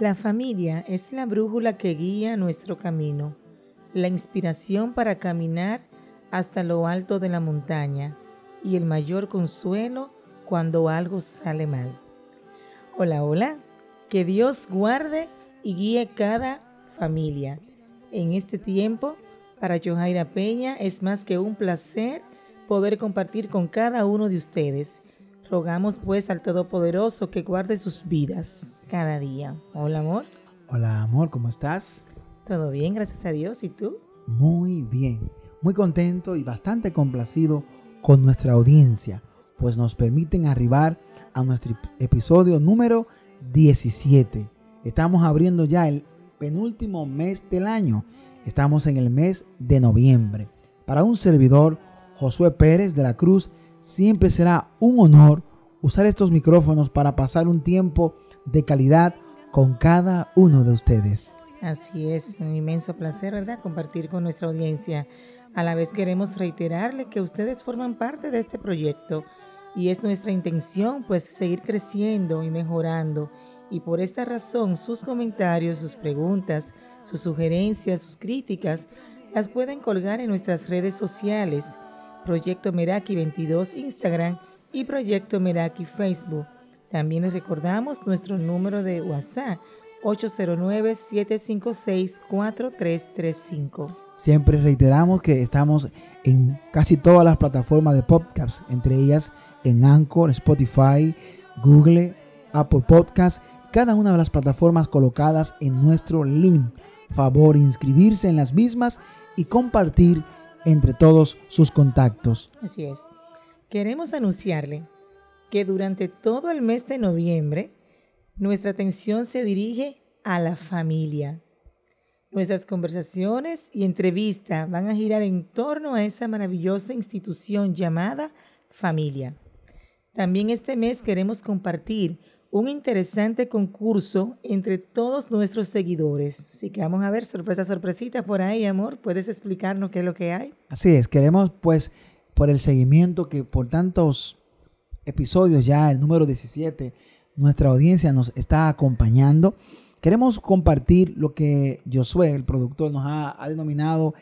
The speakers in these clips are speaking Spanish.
La familia es la brújula que guía nuestro camino, la inspiración para caminar hasta lo alto de la montaña y el mayor consuelo cuando algo sale mal. Hola, hola, que Dios guarde y guíe cada familia. En este tiempo, para Johaira Peña es más que un placer poder compartir con cada uno de ustedes Rogamos pues al Todopoderoso que guarde sus vidas cada día. Hola amor. Hola amor, ¿cómo estás? Todo bien, gracias a Dios. ¿Y tú? Muy bien, muy contento y bastante complacido con nuestra audiencia, pues nos permiten arribar a nuestro episodio número 17. Estamos abriendo ya el penúltimo mes del año. Estamos en el mes de noviembre. Para un servidor, Josué Pérez de la Cruz, siempre será un honor usar estos micrófonos para pasar un tiempo de calidad con cada uno de ustedes. Así es, un inmenso placer, ¿verdad? Compartir con nuestra audiencia. A la vez queremos reiterarle que ustedes forman parte de este proyecto y es nuestra intención pues seguir creciendo y mejorando. Y por esta razón sus comentarios, sus preguntas, sus sugerencias, sus críticas las pueden colgar en nuestras redes sociales Proyecto Meraki 22 Instagram y Proyecto Meraki Facebook. También les recordamos nuestro número de WhatsApp 809-756-4335. Siempre reiteramos que estamos en casi todas las plataformas de podcast, entre ellas en Anchor, Spotify, Google, Apple Podcast, cada una de las plataformas colocadas en nuestro link. Favor inscribirse en las mismas y compartir entre todos sus contactos. Así es. Queremos anunciarle que durante todo el mes de noviembre nuestra atención se dirige a la familia. Nuestras conversaciones y entrevistas van a girar en torno a esa maravillosa institución llamada familia. También este mes queremos compartir un interesante concurso entre todos nuestros seguidores. Así que vamos a ver sorpresa, sorpresita por ahí, amor. ¿Puedes explicarnos qué es lo que hay? Así es, queremos pues por el seguimiento que por tantos episodios ya, el número 17, nuestra audiencia nos está acompañando. Queremos compartir lo que Josué, el productor, nos ha, denominado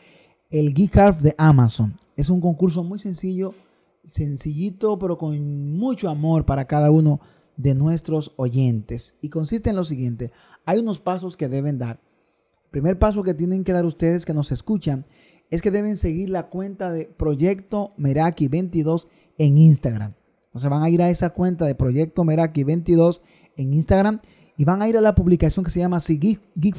el Geek Card de Amazon. Es un concurso muy sencillo, sencillito, pero con mucho amor para cada uno de nuestros oyentes. Y consiste en lo siguiente, hay unos pasos que deben dar. El primer paso que tienen que dar ustedes que nos escuchan es que deben seguir la cuenta de Proyecto Meraki 22 en Instagram. Entonces van a ir a esa cuenta de Proyecto Meraki 22 en Instagram y van a ir a la publicación que se llama Geek, Geek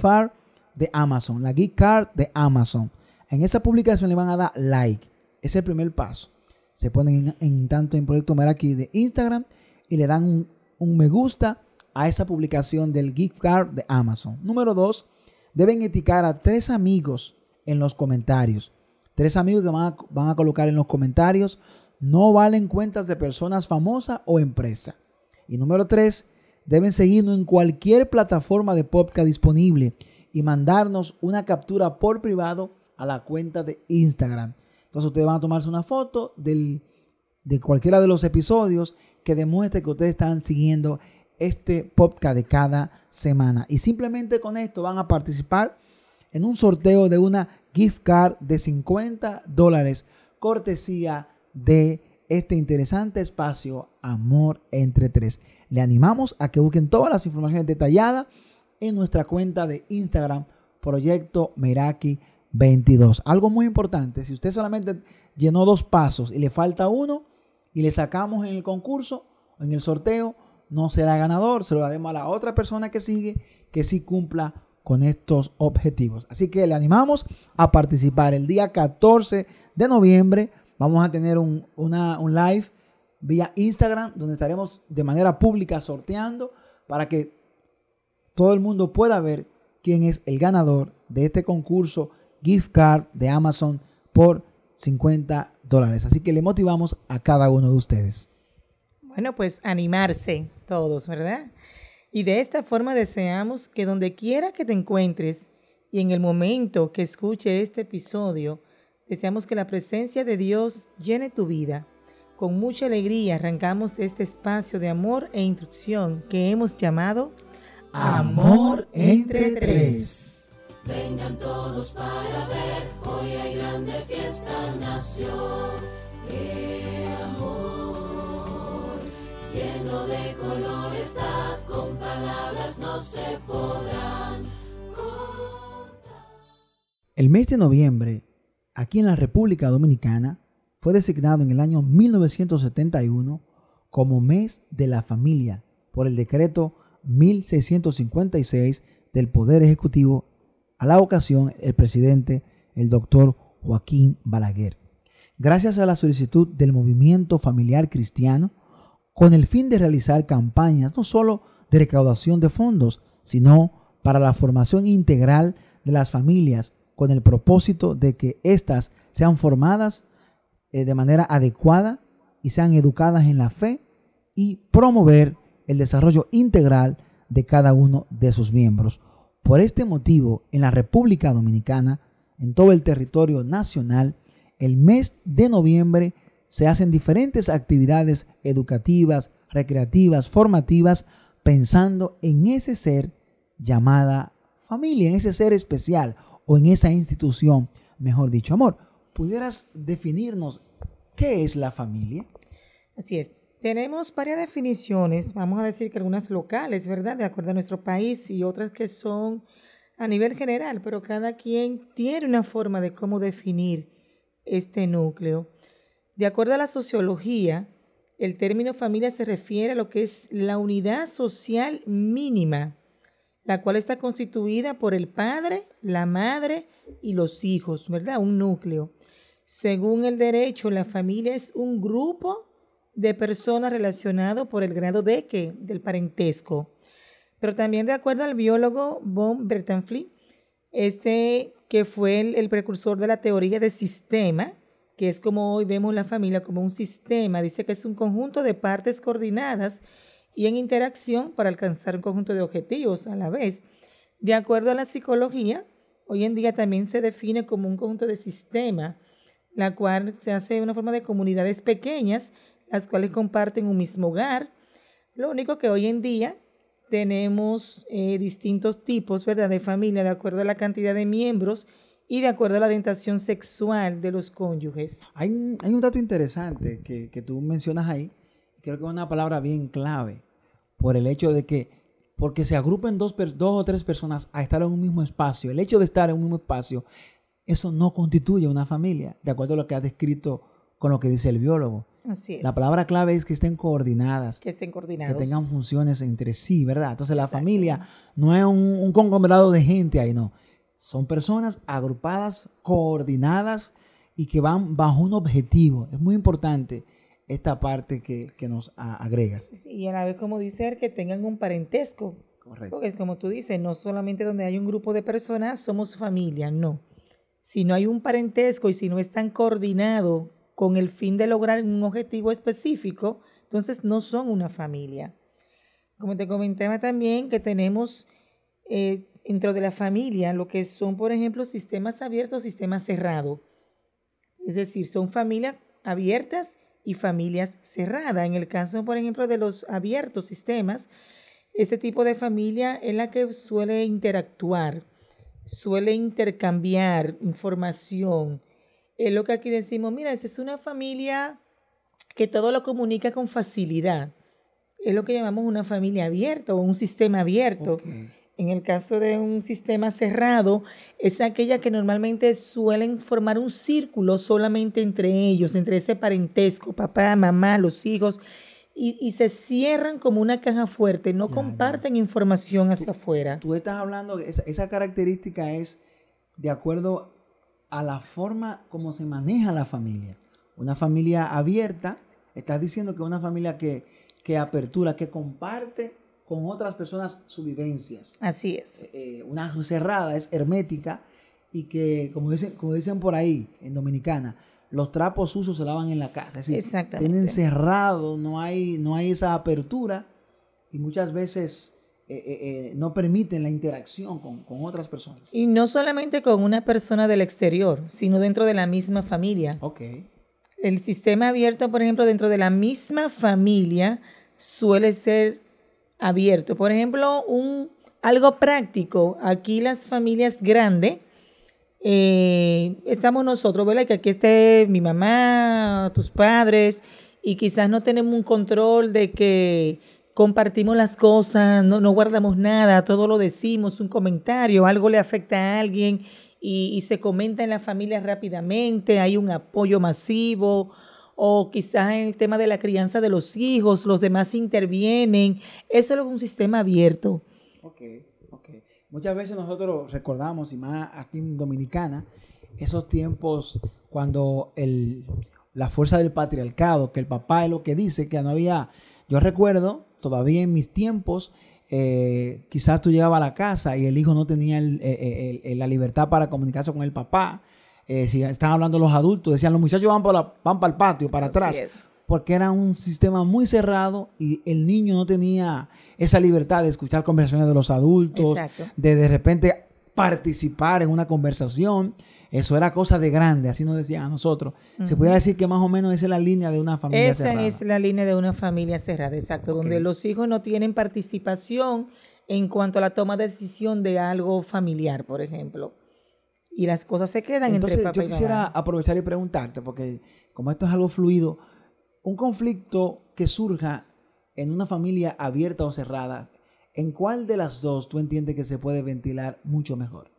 de Amazon, la Geek Card de Amazon. En esa publicación le van a dar like. Es el primer paso. Se ponen en, tanto en Proyecto Meraki de Instagram y le dan un, un me gusta a esa publicación del gift card de Amazon. Número dos, deben etiquetar a tres amigos en los comentarios. Tres amigos que van a, colocar en los comentarios no valen cuentas de personas famosas o empresas. Y número tres, deben seguirnos en cualquier plataforma de podcast disponible y mandarnos una captura por privado a la cuenta de Instagram. Entonces ustedes van a tomarse una foto del, de cualquiera de los episodios que demuestre que ustedes están siguiendo este podcast de cada semana. Y simplemente con esto van a participar en un sorteo de una gift card de 50 dólares, cortesía de este interesante espacio Amor entre tres. Le animamos a que busquen todas las informaciones detalladas en nuestra cuenta de Instagram, Proyecto Meraki 22. Algo muy importante, si usted solamente llenó dos pasos y le falta uno, y le sacamos en el concurso, en el sorteo, no será ganador, se lo daremos a la otra persona que sigue, que sí cumpla con estos objetivos. Así que le animamos a participar. El día 14 de noviembre vamos a tener un, un live vía Instagram donde estaremos de manera pública sorteando para que todo el mundo pueda ver quién es el ganador de este concurso gift card de Amazon por 50 dólares. Así que le motivamos a cada uno de ustedes. Bueno, pues animarse todos, ¿verdad? Y de esta forma deseamos que donde quiera que te encuentres y en el momento que escuche este episodio, deseamos que la presencia de Dios llene tu vida. Con mucha alegría arrancamos este espacio de amor e instrucción que hemos llamado Amor entre tres. Vengan todos para ver, hoy hay grande fiesta nació. El amor lleno de color está, con palabras no se podrán contar. El mes de noviembre, aquí en la República Dominicana, fue designado en el año 1971 como mes de la familia por el decreto 1656 del Poder Ejecutivo, a la ocasión el presidente, el doctor Joaquín Balaguer. Gracias a la solicitud del movimiento familiar cristiano, con el fin de realizar campañas no solo de recaudación de fondos, sino para la formación integral de las familias, con el propósito de que éstas sean formadas eh, de manera adecuada y sean educadas en la fe y promover el desarrollo integral de cada uno de sus miembros. Por este motivo, en la República Dominicana, en todo el territorio nacional, el mes de noviembre se hacen diferentes actividades educativas, recreativas, formativas, pensando en ese ser llamada familia, en ese ser especial o en esa institución, mejor dicho, amor. ¿Pudieras definirnos qué es la familia? Así es. Tenemos varias definiciones, vamos a decir que algunas locales, ¿verdad? De acuerdo a nuestro país y otras que son a nivel general, pero cada quien tiene una forma de cómo definir este núcleo. De acuerdo a la sociología, el término familia se refiere a lo que es la unidad social mínima, la cual está constituida por el padre, la madre y los hijos, ¿verdad? Un núcleo. Según el derecho, la familia es un grupo de personas relacionado por el grado de que del parentesco. Pero también de acuerdo al biólogo von Bertalanffy, este que fue el, precursor de la teoría del sistema, que es como hoy vemos la familia como un sistema, dice que es un conjunto de partes coordinadas y en interacción para alcanzar un conjunto de objetivos a la vez. De acuerdo a la psicología, hoy en día también se define como un conjunto de sistema, la cual se hace de una forma de comunidades pequeñas las cuales comparten un mismo hogar. Lo único que hoy en día tenemos eh, distintos tipos ¿verdad? de familia de acuerdo a la cantidad de miembros y de acuerdo a la orientación sexual de los cónyuges. Hay, un dato interesante que, tú mencionas ahí, creo que es una palabra bien clave, por el hecho de que, porque se agrupen dos, dos o tres personas a estar en un mismo espacio, el hecho de estar en un mismo espacio, eso no constituye una familia, de acuerdo a lo que ha descrito con lo que dice el biólogo. Así es. La palabra clave es que estén coordinadas. Que estén coordinadas. Que tengan funciones entre sí, ¿verdad? Entonces la familia no es un, conglomerado de gente ahí, no. Son personas agrupadas, coordinadas y que van bajo un objetivo. Es muy importante esta parte que, nos agregas. Sí, y a la vez, como dice, que tengan un parentesco. Correcto. Porque como tú dices, no solamente donde hay un grupo de personas somos familia, no. Si no hay un parentesco y si no están coordinados con el fin de lograr un objetivo específico, entonces no son una familia. Como te comentaba también que tenemos eh, dentro de la familia lo que son, por ejemplo, sistemas abiertos, sistemas cerrados. Es decir, son familias abiertas y familias cerradas. En el caso, por ejemplo, de los abiertos sistemas, este tipo de familia es la que suele interactuar, suele intercambiar información, es lo que aquí decimos, mira, esa es una familia que todo lo comunica con facilidad. Es lo que llamamos una familia abierta o un sistema abierto. En el caso de un sistema cerrado, es aquella que normalmente suelen formar un círculo solamente entre ellos, entre ese parentesco, papá, mamá, los hijos, y, se cierran como una caja fuerte, no comparten información hacia afuera. Tú estás hablando, esa, esa característica es de acuerdo a la forma como se maneja la familia. Una familia abierta, estás diciendo que una familia que, que apertura, que comparte con otras personas sus vivencias. Así es. Eh, eh, una cerrada es hermética y que, como dicen, como dicen por ahí en Dominicana, los trapos sucios se lavan en la casa. Es decir, tienen cerrado, no hay, no hay esa apertura y muchas veces eh, eh, eh, no permiten la interacción con, otras personas. Y no solamente con una persona del exterior, sino dentro de la misma familia. Ok. El sistema abierto, por ejemplo, dentro de la misma familia suele ser abierto. Por ejemplo, un, algo práctico. Aquí las familias grandes, eh, estamos nosotros, ¿verdad? Que aquí esté mi mamá, tus padres, y quizás no tenemos un control de que compartimos las cosas, no, no guardamos nada, todo lo decimos, un comentario, algo le afecta a alguien y, se comenta en la familia rápidamente, hay un apoyo masivo o quizás en el tema de la crianza de los hijos, los demás intervienen. Eso es un sistema abierto. Ok, ok. Muchas veces nosotros recordamos, y más aquí en Dominicana, esos tiempos cuando el, la fuerza del patriarcado, que el papá es lo que dice, que no había... Yo recuerdo, todavía en mis tiempos, eh, quizás tú llegabas a la casa y el hijo no tenía el- eh, eh, el- la libertad para comunicarse con el papá. Eh, si estaban hablando los adultos, decían los muchachos van para, la- van para el patio, para Así atrás. es. Porque era un sistema muy cerrado y el niño no tenía esa libertad de escuchar conversaciones de los adultos, Exacto. de de repente participar en una conversación. Eso era cosa de grande, así nos decían a nosotros. Se pudiera decir que más o menos esa es la línea de una familia Esa cerrada. es la línea de una familia cerrada, exacto, donde los hijos no tienen participación en cuanto a la toma de decisión de algo familiar, por ejemplo. Y las cosas se quedan Entonces, entre papá yo quisiera aprovechar y preguntarte, porque como esto es algo fluido, un conflicto que surja en una familia abierta o cerrada, ¿en cuál de las dos tú entiendes que se puede ventilar mucho mejor?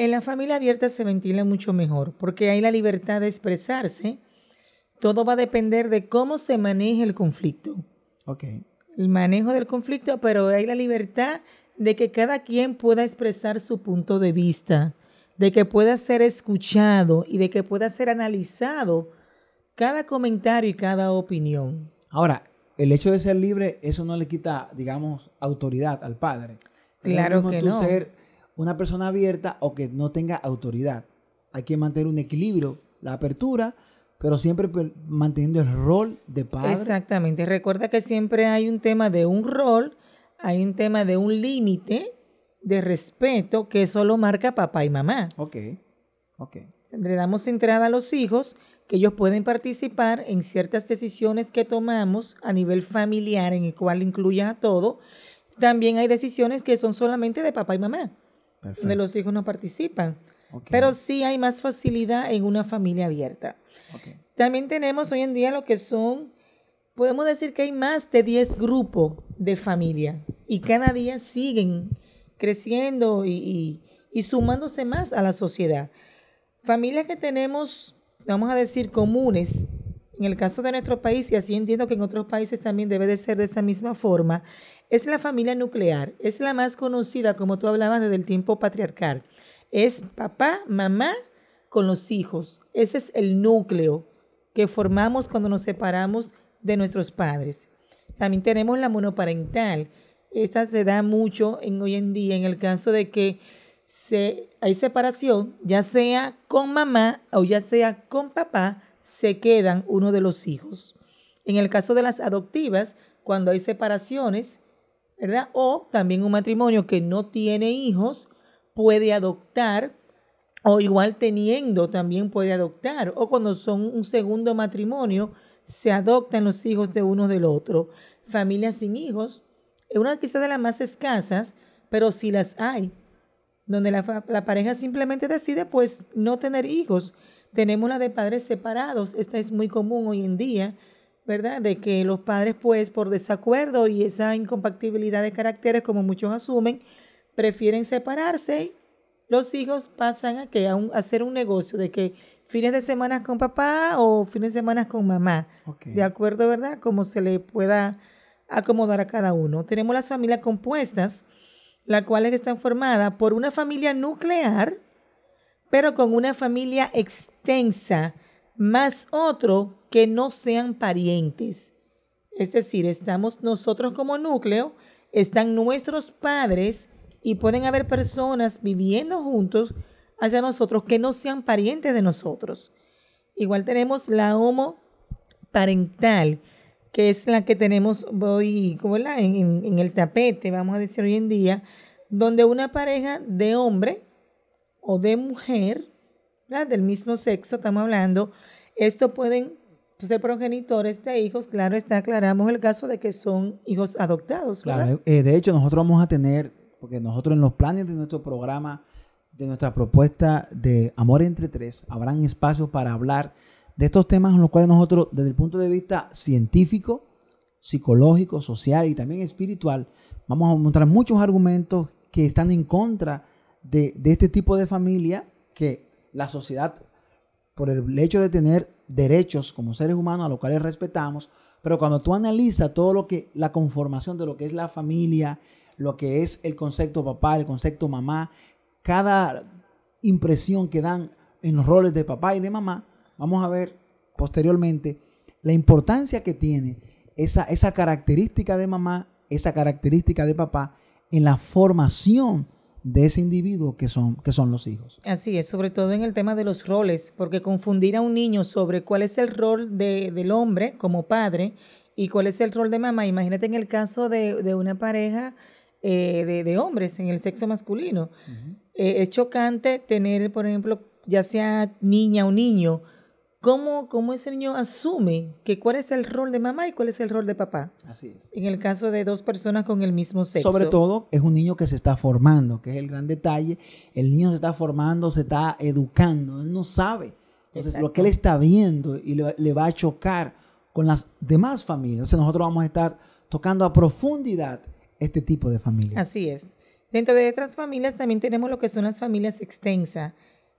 En la familia abierta se ventila mucho mejor, porque hay la libertad de expresarse. Todo va a depender de cómo se maneje el conflicto. Ok. el manejo del conflicto, pero hay la libertad de que cada quien pueda expresar su punto de vista, de que pueda ser escuchado y de que pueda ser analizado cada comentario y cada opinión. Ahora, el hecho de ser libre, eso no le quita, digamos, autoridad al padre. Claro que tú no. ser una persona abierta o que no tenga autoridad. Hay que mantener un equilibrio, la apertura, pero siempre manteniendo el rol de padre. Exactamente. Recuerda que siempre hay un tema de un rol, hay un tema de un límite de respeto que solo marca papá y mamá. Ok, ok. le damos entrada a los hijos que ellos pueden participar en ciertas decisiones que tomamos a nivel familiar, en el cual incluye a todo. También hay decisiones que son solamente de papá y mamá, Perfecto. donde los hijos no participan. Pero sí hay más facilidad en una familia abierta. También tenemos hoy en día lo que son, podemos decir que hay más de 10 grupos de familia y cada día siguen creciendo y, y- y sumándose más a la sociedad. Familias que tenemos, vamos a decir, comunes, en el caso de nuestro país, y así entiendo que en otros países también debe de ser de esa misma forma, es la familia nuclear. Es la más conocida, como tú hablabas, desde el tiempo patriarcal. Es papá, mamá con los hijos. Ese es el núcleo que formamos cuando nos separamos de nuestros padres. También tenemos la monoparental. Esta se da mucho en hoy en día en el caso de que se, hay separación, ya sea con mamá o ya sea con papá, se quedan uno de los hijos. En el caso de las adoptivas, cuando hay separaciones, ¿verdad? O también un matrimonio que no tiene hijos puede adoptar o igual teniendo también puede adoptar o cuando son un segundo matrimonio se adoptan los hijos de uno del otro. Familias sin hijos, es una quizás de las más escasas, pero sí las hay, donde la, pareja simplemente decide pues no tener hijos. Tenemos la de padres separados, esta es muy común hoy en día, ¿verdad? De que los padres pues por desacuerdo y esa incompatibilidad de caracteres como muchos asumen, prefieren separarse y los hijos pasan a, que a, un- a hacer un negocio de que fines de semana con papá o fines de semana con mamá, de acuerdo, ¿verdad? Como se le pueda acomodar a cada uno. Tenemos las familias compuestas, las cuales están formadas por una familia nuclear, pero con una familia extensa, más otro que no sean parientes. Es decir, estamos nosotros como núcleo, están nuestros padres y pueden haber personas viviendo juntos hacia nosotros que no sean parientes de nosotros. Igual tenemos la homoparental, que es la que tenemos hoy. En, en- en el tapete, vamos a decir hoy en día, donde una pareja de hombre o de mujer, del mismo sexo, estamos hablando, esto pueden ser progenitores de hijos, claro está, aclaramos el caso de que son hijos adoptados. Claro, eh, de hecho nosotros vamos a tener porque nosotros en los planes de nuestro programa, de nuestra propuesta de Amor entre Tres, habrán espacios para hablar de estos temas en los cuales nosotros, desde el punto de vista científico, psicológico, social y también espiritual, vamos a mostrar muchos argumentos que están en contra de, de este tipo de familia que la sociedad, por el hecho de tener derechos como seres humanos a los cuales respetamos, pero cuando tú analizas todo lo que, la conformación de lo que es la familia, lo que es el concepto papá, el concepto mamá, cada impresión que dan en los roles de papá y de mamá, vamos a ver posteriormente la importancia que tiene esa, esa característica de mamá, esa característica de papá en la formación de ese individuo que son, que son los hijos. Así es, sobre todo en el tema de los roles, porque confundir a un niño sobre cuál es el rol de, del hombre como padre y cuál es el rol de mamá. Imagínate en el caso de, de una pareja eh, de, de, hombres en el sexo masculino. Uh -huh. eh, es chocante tener, por ejemplo, ya sea niña o niño, cómo, cómo ese niño asume que cuál es el rol de mamá y cuál es el rol de papá. Así es. En el caso de dos personas con el mismo sexo. Sobre todo, es un niño que se está formando, que es el gran detalle. El niño se está formando, se está educando, él no sabe. Entonces, Exacto. lo que él está viendo y le, le, va a chocar con las demás familias. Entonces, nosotros vamos a estar tocando a profundidad este tipo de familias. Así es. Dentro de otras familias también tenemos lo que son las familias extensas.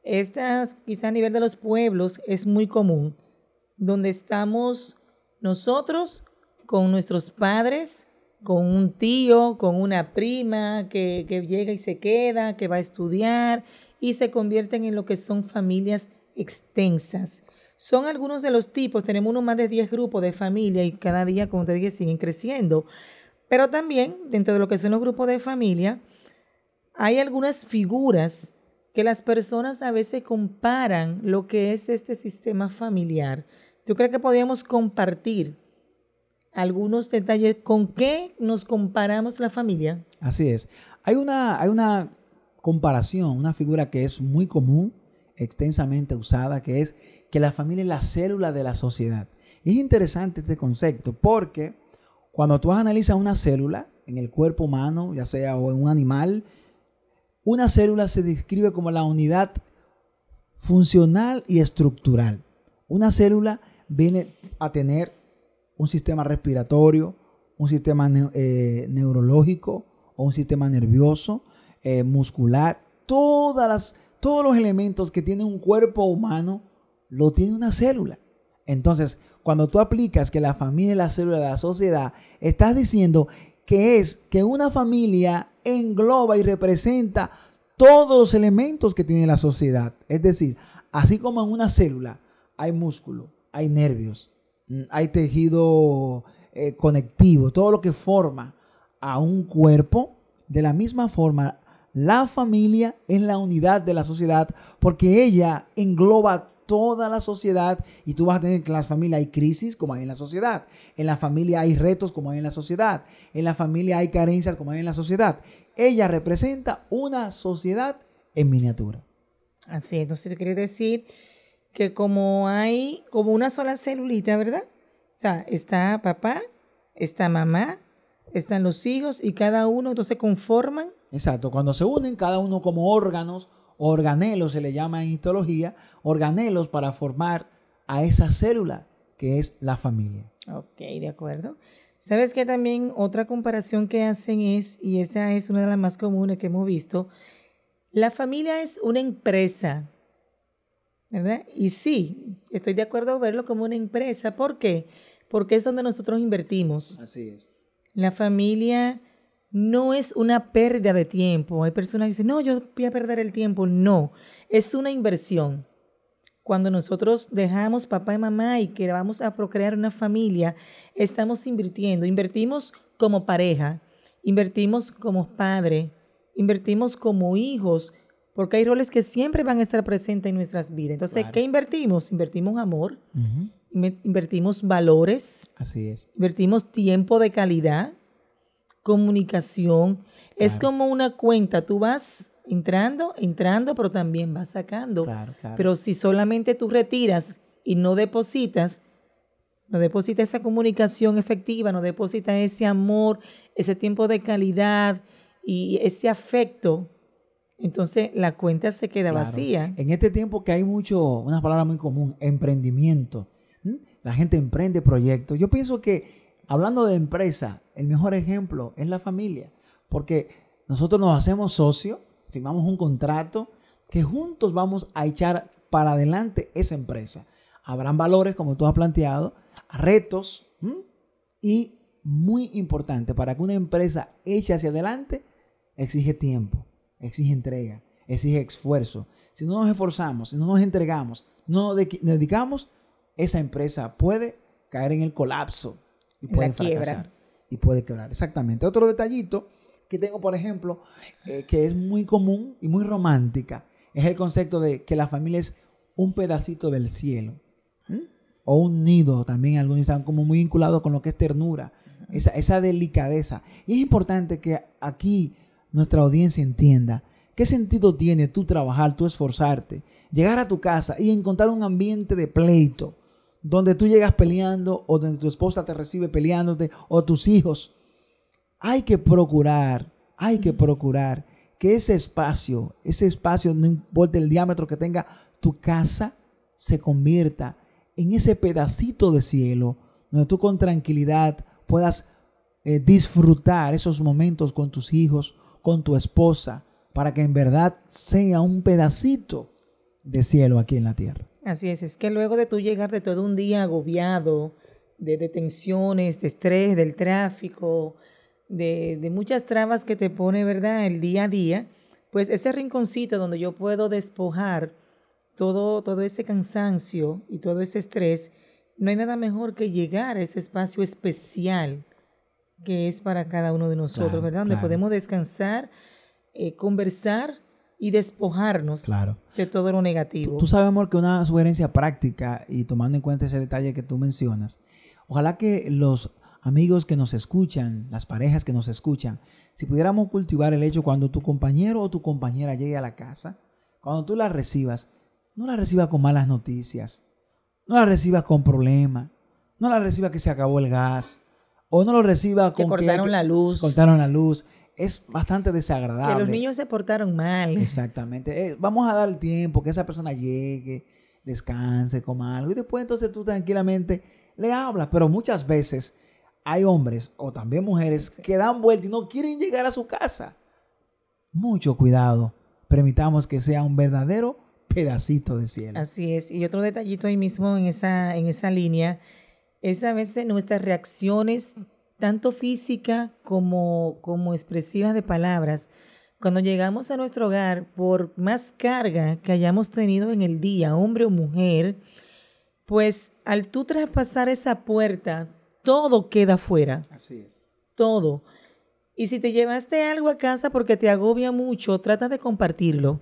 Estas, quizá a nivel de los pueblos, es muy común, donde estamos nosotros con nuestros padres, con un tío, con una prima que, llega y se queda, que va a estudiar y se convierten en lo que son familias extensas. Son algunos de los tipos, tenemos uno más de 10 grupos de familia y cada día, como te dije, siguen creciendo. Pero también dentro de lo que son los grupos de familia, hay algunas figuras que las personas a veces comparan lo que es este sistema familiar. ¿Tú crees que podríamos compartir algunos detalles con qué nos comparamos la familia? Así es. Hay una, hay una comparación, una figura que es muy común, extensamente usada, que es que la familia es la célula de la sociedad. Es interesante este concepto porque cuando tú analizas una célula en el cuerpo humano, ya sea o en un animal, una célula se describe como la unidad funcional y estructural. Una célula viene a tener un sistema respiratorio, un sistema eh, neurológico o un sistema nervioso, eh, muscular. Todas todos los elementos que tiene un cuerpo humano lo tiene una célula. Entonces, cuando tú aplicas que la familia es la célula de la sociedad, estás diciendo que es que una familia engloba y representa todos los elementos que tiene la sociedad. Es decir, así como en una célula hay músculo, hay nervios, mm, hay tejido eh, conectivo, todo lo que forma a un cuerpo, de la misma forma, la familia es la unidad de la sociedad porque ella engloba toda la sociedad y tú vas a tener que en la familia hay crisis como hay en la sociedad, en la familia hay retos como hay en la sociedad, en la familia hay carencias como hay en la sociedad. Ella representa una sociedad en miniatura. Así es, entonces quiere decir que como hay como una sola celulita, ¿verdad? O sea, está papá, está mamá, están los hijos y cada uno entonces conforman. Exacto, cuando se unen cada uno como órganos organelos se le llama en histología, organelos para formar a esa célula que es la familia. Ok, de acuerdo. Sabes que también otra comparación que hacen es, y esta es una de las más comunes que hemos visto, la familia es una empresa, ¿verdad? Y sí, estoy de acuerdo en verlo como una empresa. ¿Por qué? Porque es donde nosotros invertimos. Así es. La familia no es una pérdida de tiempo. Hay personas que dicen, no, yo voy a perder el tiempo. No, es una inversión. Cuando nosotros dejamos papá y mamá y que vamos a procrear una familia, estamos invirtiendo. Invertimos como pareja, invertimos como padre, invertimos como hijos, porque hay roles que siempre van a estar presentes en nuestras vidas. Entonces, claro. ¿qué invertimos? Invertimos amor, uh -huh. invertimos valores, Así es. invertimos tiempo de calidad, comunicación. Claro. Es como una cuenta, tú vas entrando, entrando, pero también vas sacando. Claro, claro. Pero si solamente tú retiras y no depositas, no depositas esa comunicación efectiva, no depositas ese amor, ese tiempo de calidad, y ese afecto, entonces la cuenta se queda Claro. vacía. En este tiempo que hay mucho, una palabra muy común, emprendimiento. ¿m? La gente emprende proyectos. Yo pienso que hablando de empresa, el mejor ejemplo es la familia. Porque nosotros nos hacemos socios, firmamos un contrato que juntos vamos a echar para adelante esa empresa. Habrán valores, como tú has planteado, retos y muy importante, para que una empresa eche hacia adelante, exige tiempo, exige entrega, exige esfuerzo. Si no nos esforzamos, si no nos entregamos, no nos de- dedicamos, esa empresa puede caer en el colapso y la puede quiebra. fracasar. Y puede quebrar. Exactamente. Otro detallito que tengo, por ejemplo, eh, que es muy común y muy romántica, es el concepto de que la familia es un pedacito del cielo. ¿Mm? O un nido, también algunos están como muy vinculados con lo que es ternura, esa, esa delicadeza. Y es importante que aquí nuestra audiencia entienda qué sentido tiene tú trabajar, tú esforzarte, llegar a tu casa y encontrar un ambiente de pleito, donde tú llegas peleando o donde tu esposa te recibe peleándote o tus hijos. Hay que procurar, hay que procurar que ese espacio, ese espacio, no importa el diámetro que tenga tu casa, se convierta en ese pedacito de cielo donde tú con tranquilidad puedas eh, disfrutar esos momentos con tus hijos, con tu esposa, para que en verdad sea un pedacito de cielo aquí en la tierra. Así es, es que luego de tú llegar de todo un día agobiado, de, de tensiones, de estrés, del tráfico, de, de muchas trabas que te pone, ¿verdad?, el día a día, pues ese rinconcito donde yo puedo despojar todo, todo ese cansancio y todo ese estrés, no hay nada mejor que llegar a ese espacio especial que es para cada uno de nosotros, Claro, ¿verdad? Donde claro. podemos descansar, eh, conversar y despojarnos Claro. de todo lo negativo. tú sabes, amor, que una sugerencia práctica y tomando en cuenta ese detalle que tú mencionas, ojalá que los amigos que nos escuchan, las parejas que nos escuchan, si pudiéramos cultivar el hecho cuando tu compañero o tu compañera llegue a la casa, cuando tú la recibas, no la recibas con malas noticias, no la recibas con problemas, no la recibas que se acabó el gas, o no lo recibas que con cortaron la luz, cortaron la luz. Es bastante que desagradable. los niños se portaron mal. Exactamente. Eh, vamos a dar el tiempo que esa persona llegue, descanse, coma algo y después entonces tú tranquilamente le hablas. Pero muchas veces hay hombres o también mujeres que dan vuelta y no quieren llegar a su casa. Mucho cuidado. Permitamos que sea un verdadero pedacito de cielo. Así es. Y otro detallito ahí mismo en esa, en esa línea es a veces nuestras reacciones, tanto física como, como expresivas de palabras. Cuando llegamos a nuestro hogar, por más carga que hayamos tenido en el día, hombre o mujer, pues al tú traspasar esa puerta, todo queda fuera. Así es. todo. Y si te llevaste algo a casa porque te agobia mucho, trata de compartirlo.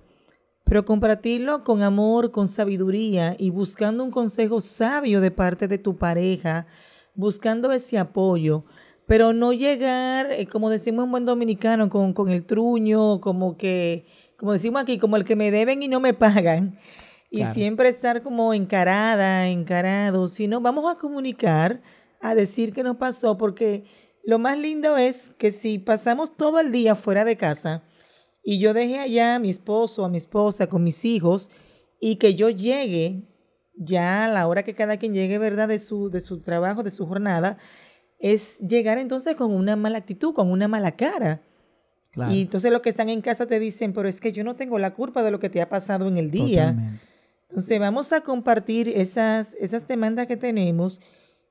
Pero compartirlo con amor, con sabiduría y buscando un consejo sabio de parte de tu pareja, buscando ese apoyo. Pero no llegar, eh, como decimos en buen dominicano, con, con el truño, como que, como decimos aquí, como el que me deben y no me pagan. Y Claro. siempre estar como encarada, encarado, sino vamos a comunicar, a decir qué nos pasó, porque lo más lindo es que si pasamos todo el día fuera de casa y yo dejé allá a mi esposo, a mi esposa, con mis hijos, y que yo llegue ya a la hora que cada quien llegue, ¿verdad?, de su, de su trabajo, de su jornada, es llegar entonces con una mala actitud, con una mala cara. Claro. Y entonces los que están en casa te dicen, pero es que yo no tengo la culpa de lo que te ha pasado en el día. Totalmente. Entonces vamos a compartir esas, esas demandas que tenemos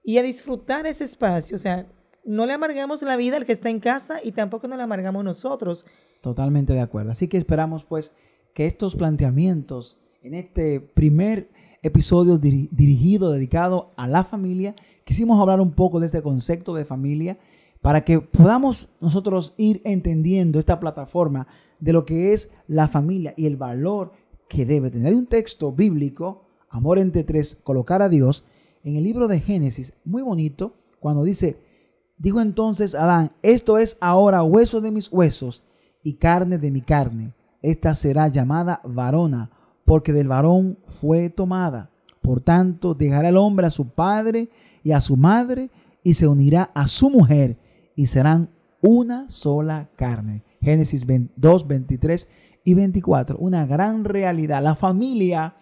y a disfrutar ese espacio. O sea, no le amargamos la vida al que está en casa y tampoco nos la amargamos nosotros. Totalmente de acuerdo. Así que esperamos pues que estos planteamientos en este primer episodio diri- dirigido, dedicado a la familia, quisimos hablar un poco de este concepto de familia para que podamos nosotros ir entendiendo esta plataforma de lo que es la familia y el valor que debe tener. Hay un texto bíblico, Amor entre tres, colocar a Dios, en el libro de Génesis, muy bonito, cuando dice, dijo entonces Adán, esto es ahora hueso de mis huesos y carne de mi carne. Esta será llamada varona, porque del varón fue tomada. Por tanto, dejará el hombre a su padre y a su madre, y se unirá a su mujer, y serán una sola carne. Génesis 2, 23 y 24. Una gran realidad. La familia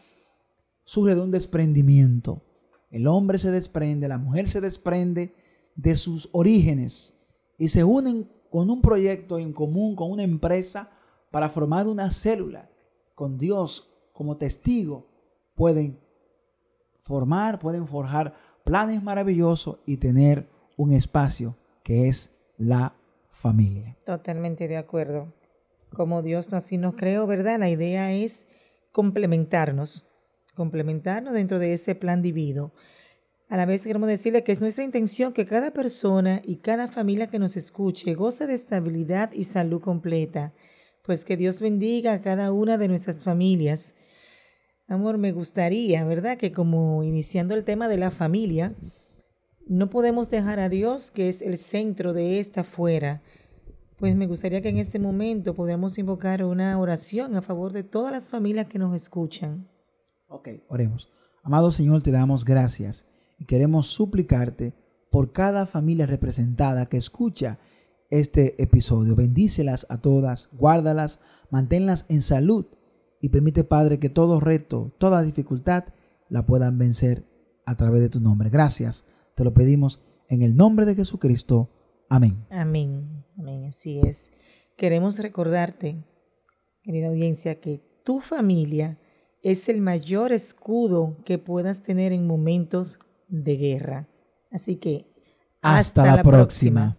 surge de un desprendimiento. El hombre se desprende, la mujer se desprende de sus orígenes y se unen con un proyecto en común, con una empresa, para formar una célula. Con Dios como testigo pueden formar, pueden forjar planes maravillosos y tener un espacio que es la familia. Totalmente de acuerdo. Como Dios así nos creó, ¿verdad? La idea es complementarnos, complementarnos dentro de ese plan divino. A la vez queremos decirle que es nuestra intención que cada persona y cada familia que nos escuche goce de estabilidad y salud completa. Pues que Dios bendiga a cada una de nuestras familias. Amor, me gustaría, ¿verdad? Que como iniciando el tema de la familia, no podemos dejar a Dios, que es el centro de esta fuera. Pues me gustaría que en este momento podamos invocar una oración a favor de todas las familias que nos escuchan. Ok, oremos. Amado Señor, te damos gracias y queremos suplicarte por cada familia representada que escucha este episodio. Bendícelas a todas, guárdalas, manténlas en salud y permite, Padre, que todo reto, toda dificultad la puedan vencer a través de tu nombre. Gracias, te lo pedimos en el nombre de Jesucristo. Amén. Amén, amén, así es. Queremos recordarte, querida audiencia, que tu familia es el mayor escudo que puedas tener en momentos de guerra. Así que hasta, la, próxima.